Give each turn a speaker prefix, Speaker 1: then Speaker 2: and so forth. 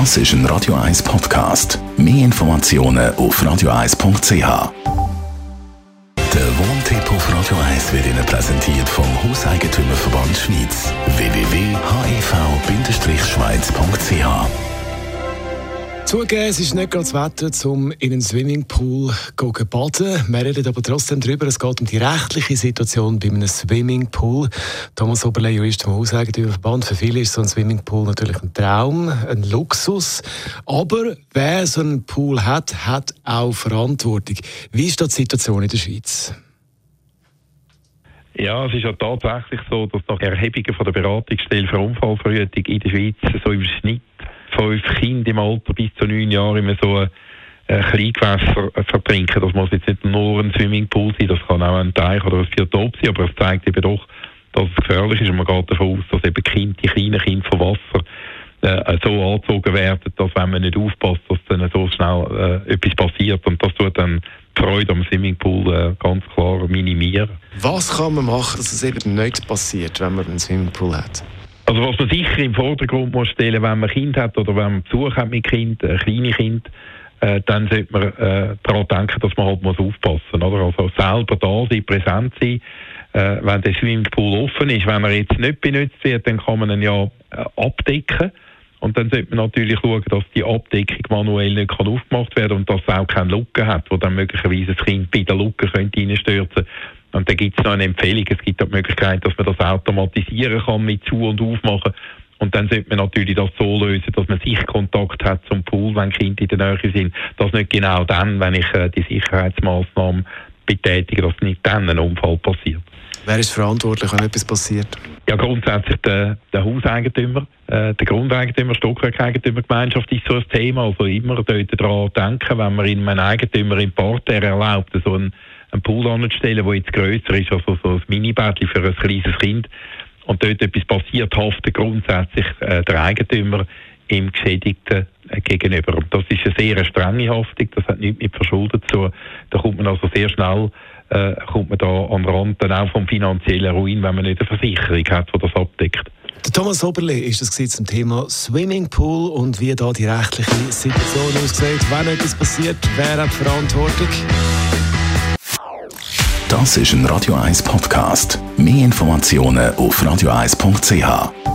Speaker 1: Das ist ein Radio 1 Podcast. Mehr Informationen auf radio1.ch. Der Wohntipp auf Radio 1 wird Ihnen präsentiert vom Hauseigentümerverband Schweiz. www.hev-schweiz.ch
Speaker 2: Zugeben, es ist nicht gerade das Wetter, um in einen Swimmingpool zu baden. Wir reden aber trotzdem darüber. Es geht um die rechtliche Situation bei einem Swimmingpool. Thomas Oberle, Jurist vom Hauseigentümerverband. Für viele ist so ein Swimmingpool natürlich ein Traum, ein Luxus. Aber wer so einen Pool hat, hat auch Verantwortung. Wie ist da die Situation in der Schweiz?
Speaker 3: Ja, es ist ja tatsächlich so, dass nach Erhebungen von der Beratungsstelle für Unfallverhütung in der Schweiz so im Schnitt fünf Kinder im Alter bis zu neun Jahren immer so ein Kleingewässer verbrinken. Das muss jetzt nicht nur ein Swimmingpool sein, das kann auch ein Teich oder ein Biotop sein, aber es zeigt eben doch, dass es gefährlich ist und man geht davon aus, dass eben Kinder, die kleinen Kinder von Wasser äh, so angezogen werden, dass wenn man nicht aufpasst, dass dann so schnell äh, etwas passiert und das tut dann die Freude am Swimmingpool äh, ganz klar minimieren.
Speaker 2: Was kann man machen, dass es eben nicht passiert, wenn man einen Swimmingpool hat?
Speaker 3: Also was man sicher im Vordergrund muss stellen, wenn man Kind hat oder wenn man Besuch hat mit Kind, äh, kleine Kind, äh, dann sollte man äh, daran denken, dass man halt muss aufpassen muss. Also selber da sein, präsent sein. Äh, wenn der Swimmingpool offen ist, wenn er jetzt nicht benutzt wird, dann kann man ihn ja äh, abdecken. Und dann sollte man natürlich schauen, dass die Abdeckung manuell nicht kann aufgemacht werden und dass es auch keine Lücke hat, wo dann möglicherweise das Kind bei der Lücke könnte reinstürzen und da gibt es noch eine Empfehlung, es gibt auch die Möglichkeit, dass man das automatisieren kann mit Zu- und Aufmachen. Und dann sollte man natürlich das so lösen, dass man Sichtkontakt hat zum Pool, wenn Kinder in der Nähe sind. Das nicht genau dann, wenn ich äh, die Sicherheitsmaßnahmen betätige, dass nicht dann ein Unfall passiert.
Speaker 2: Wer ist verantwortlich, wenn etwas passiert?
Speaker 3: Ja, grundsätzlich der, der Hauseigentümer, äh, der Grundeigentümer, Stockwerkeigentümergemeinschaft ist so ein Thema. Also immer dort daran denken, wenn man in einem Eigentümer im Parterre erlaubt, so ein einen Pool anzustellen, der jetzt grösser ist, also so ein Mini-Bettchen für ein kleines Kind. Und dort etwas passiert, haftet grundsätzlich äh, der Eigentümer im Geschädigten äh, gegenüber. Und das ist eine sehr strenge Haftung, das hat nichts mit Verschulden zu Da kommt man also sehr schnell äh, kommt man da an den Rand dann auch vom finanziellen Ruin, wenn man nicht eine Versicherung hat, die das abdeckt.
Speaker 2: Der Thomas Oberle ist das zum Thema Swimmingpool und wie da die rechtliche Situation aussieht. Wenn etwas passiert, wer hat Verantwortung?
Speaker 1: Das ist ein Radio 1 Podcast. Mehr Informationen auf radio1.ch.